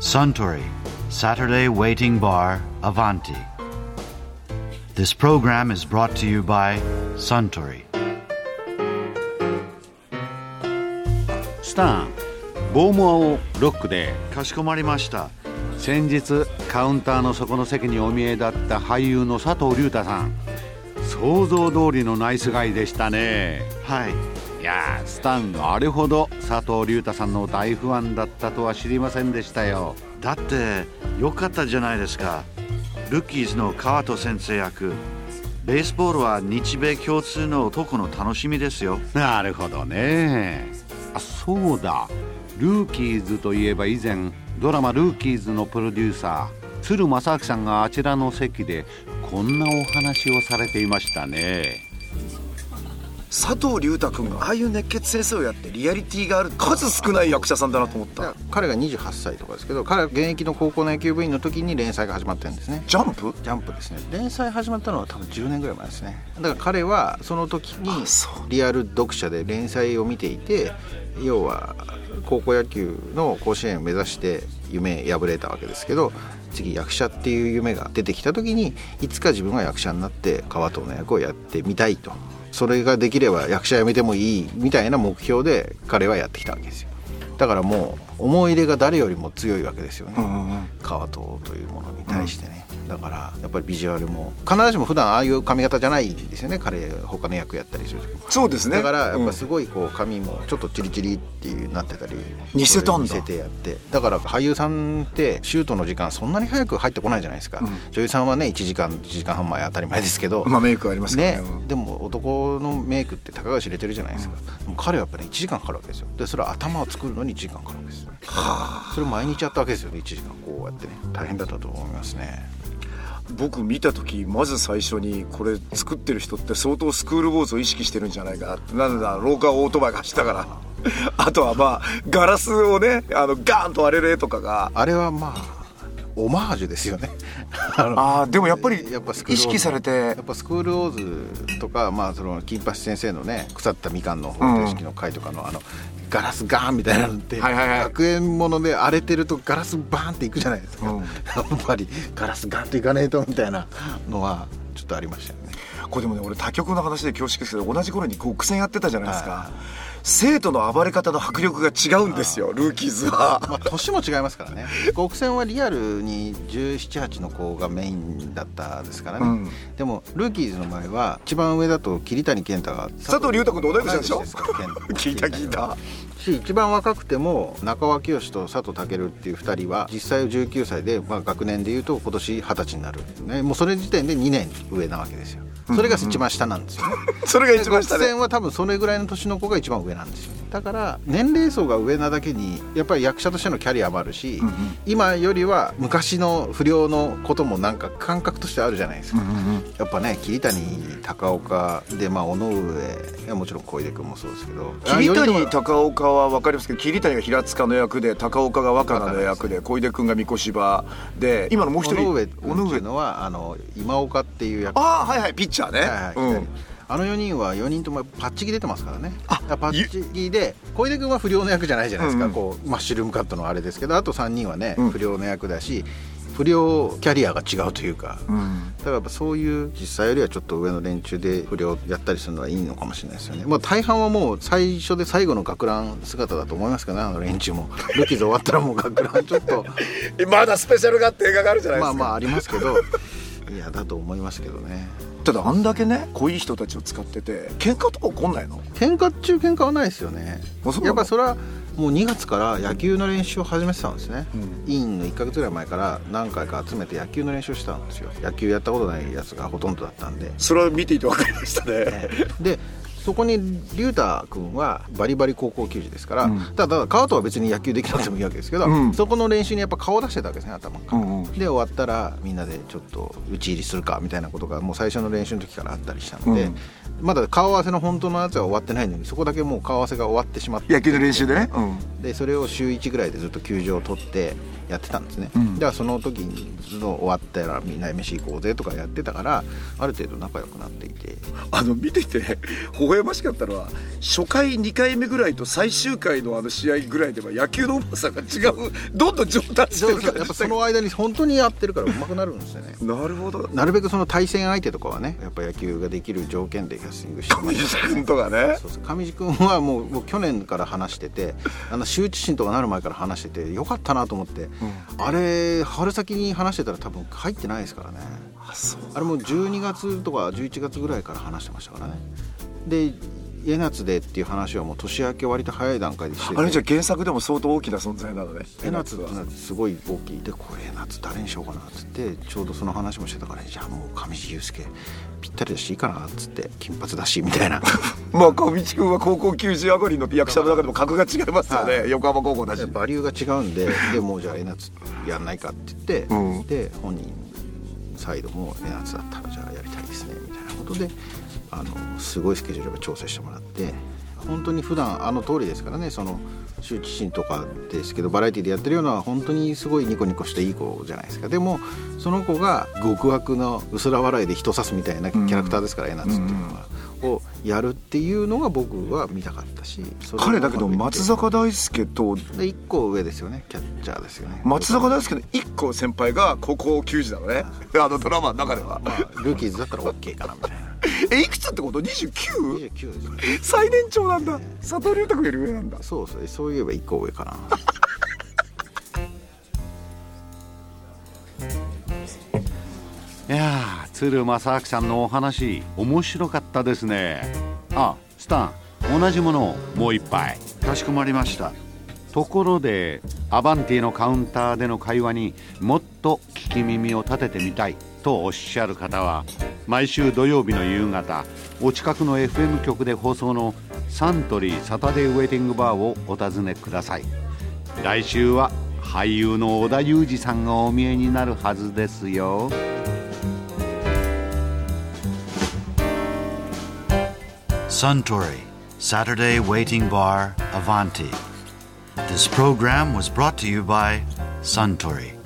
Suntory Saturday Waiting Bar Avanti. This program is brought to you by Suntory. スタンボーモアをロックでかしこまりました。先日カウンターの底の席にお見えだった俳優の佐藤隆太さん想像通りのナイスガイでしたねはい。いやースタンあれほど佐藤隆太さんの大ファンだったとは知りませんでしたよだってよかったじゃないですか。ルッキーズの川戸先生役。ベースボールは日米共通の男の楽しみですよ。なるほどねあそうだルーキーズといえば以前ドラマ「ルーキーズ」のプロデューサー鶴正明さんがあちらの席でこんなお話をされていましたね佐藤隆太君がああいう熱血先生をやってリアリティがある数少ない役者さんだなと思った。彼が28歳とかですけど彼は現役の高校の野球部員の時に連載が始まってるんですね。ジャンプ？ジャンプですね。連載始まったのは多分10年ぐらい前ですね。だから彼はその時にリアル読者で連載を見ていて要は高校野球の甲子園を目指して夢破れたわけですけど次役者っていう夢が出てきた時にいつか自分が役者になって川藤の役をやってみたいとそれができれば役者辞めてもいいみたいな目標で彼はやってきたわけですよ。だからもう思い入れが誰よりも強いわけですよね、川藤というものに対してね、だからやっぱりビジュアルも必ずしも普段ああいう髪型じゃないんですよね。彼他の役やったりする時も。そうですね。だからやっうんぱすごいこう髪もちょっとチリチリっていうなってたり似せたんだ似せてやって。だから俳優さんってシュートの時間そんなに早く入ってこないじゃないですか、女優さんはね1時間1時間半前当たり前ですけど、まあメイクありますね。ね、でも男のメイクってたかが知れてるじゃないですか、彼はやっぱり、ね、1時間かかるわけですよ。でそれは頭を作るのに1時間かかるわけですよそれを毎日やったわけですよね1時間。こうやってね。大変だったと思いますね。僕見た時まず最初にこれ作ってる人って相当スクールウォーズを意識してるんじゃないかな。ってなぜだ廊下をオートバイが走ったから。あとはまあガラスをねあのガーンと割れる絵とかが。あれはまあオマージュですよね。あ のあーでもやっぱり意識されて。やっぱスクールオーズとか、まあ、その金八先生のね腐ったみかんの方程式の回とかの、あのガラスガーンみたいなのって、はいはいはい。学園もので荒れてるとガラスバーンっていくじゃないですか、うん。やっぱりガラスガーンといかねえとみたいなのはちょっとありましたよね。これでもね俺他局の話で恐縮ですけど同じ頃に極戦やってたじゃないですか、は生徒の暴れ方の迫力が違うんですよルーキーズは。まあ、年も違いますからね。極戦はリアルに1718の子がメインだったですからね、うん。でもルーキーズの場合は一番上だと桐谷健太が佐藤隆太君と同い年でしょ？聞いた聞いた。し一番若くても中尾明義と佐藤健っていう2人は実際19歳で、まあ、学年でいうと今年二十歳になる、ね、もうそれ時点で2年上なわけですよそれが一番下なんですよ。ね、それが一番下で。極戦は多分それぐらいの年の子が一番上なんですよ。だから年齢層が上なだけにやっぱり役者としてのキャリアもあるし、今よりは昔の不良のこともなんか感覚としてあるじゃないですか、やっぱね桐谷高岡でまあ尾上いやもちろん小出君もそうですけど。桐谷高岡は分かりますけど桐谷が平塚の役で高岡が若菜の役で小出君が三越場で今のもう一人。尾上君っていうのはあの今岡っていう役。ああはいはいピッチャーね、はいはいうん。あの4人は4人ともパッチギ出てますからね。あパッチギで小出君は不良の役じゃないじゃないですか、うん。うんこうマッシュルームカットのあれですけどあと3人はね、うん。不良の役だし不良キャリアが違うというか、うん。だからやっぱそういう実際よりはちょっと上の連中で不良やったりするのはいいのかもしれないですよね、まあ、大半はもう最初で最後の学ラン姿だと思いますけどねあの連中も。ルキーズ終わったらもう学ランちょっと。まだスペシャルがって映画があるじゃないですか、まあまあありますけど。いやだと思いますけどねただあんだけね濃い人たちを使ってて喧嘩とか起こんないの？喧嘩っちゅう喧嘩はないですよね。やっぱそれはもう2月から野球の練習を始めてたんですね、委員の1か月ぐらい前から何回か集めて野球の練習をしてたんですよ。野球やったことないやつがほとんどだったんで。それは見ていて分かりましたね。でそこに龍太君はバリバリ高校球児ですから、うん。ただ川とは別に野球できなくてもいいわけですけど、うん。そこの練習にやっぱ顔出してたわけですね頭から、うんうん。で終わったらみんなでちょっと打ち入りするかみたいなことがもう最初の練習の時からあったりしたので、うん。まだ顔合わせの本当のやつは終わってないのにそこだけもう顔合わせが終わってしまって。野球の練習でね、うん。でそれを週1ぐらいでずっと球場を取ってやってたんですね、うん。だからその時にずっと終わったらみんな飯行こうぜとかやってたからある程度仲良くなっていて。あの見てて微々しかったのは初回2回目ぐらいと最終回のあの試合ぐらいでは野球のうまさが違うどんどん上達してるやっぱその間に本当にやってるから上手くなるんですよね。なるほど。なるべくその対戦相手とかはねやっぱ野球ができる条件でキャスティングしてま上す地君とかね。上地君はもうもう去年から話しててあの羞恥心とかなる前から話しててよかったなと思って、あれ春先に話してたら多分入ってないですからね。あれもう12月とか11月ぐらいから話してましたからね。で江夏でっていう話はもう年明け割と早い段階でしてて。あれじゃあ原作でも相当大きな存在なのね。江夏はすごい大きい。でこれ江夏誰にしようかなっつってちょうどその話もしてたからじゃあもう上地雄介ぴったりだしいいかなっつって金髪だしみたいな。まあ小道君は高校球児上がりの役者の中でも格が違いますよね、は横浜高校だしバリューが違うんででもうじゃあ江夏やんないかって言って、うん。で本人サイドも江夏だったらじゃあやりたいですねみたいなことであのすごいスケジュールを調整してもらって本当に普段あの通りですからねその羞恥心とかですけどバラエティでやってるような本当にすごいニコニコしたいい子じゃないですか。でもその子が極悪の薄ら笑いで人刺すみたいなキャラクターですから、江夏っていうのは。をやるっていうのが僕は見たかったし彼だけど松坂大輔とで1個上ですよねキャッチャーですよね。松坂大輔の1個先輩が高校球児なのね。あのドラマの中では。まあルーキーズだったら OK かなみたいなえいくつってこと？29? 29ですね。最年長なんだ。佐藤隆太君より上なんだ。そうそうそういえば1個上かな。いやー鶴正明さんのお話面白かったですね。あスタン同じものをもう一杯。かしこまりました。ところでアバンティのカウンターでの会話にもっと聞き耳を立ててみたいとおっしゃる方は毎週土曜日の夕方お近くの FM 局で放送のサントリーサタデーウェイティングバーをお尋ねください来週は俳優の織田裕二さんがお見えになるはずですよ Suntory Saturday Waiting Bar Avanti. This program was brought to you by Suntory.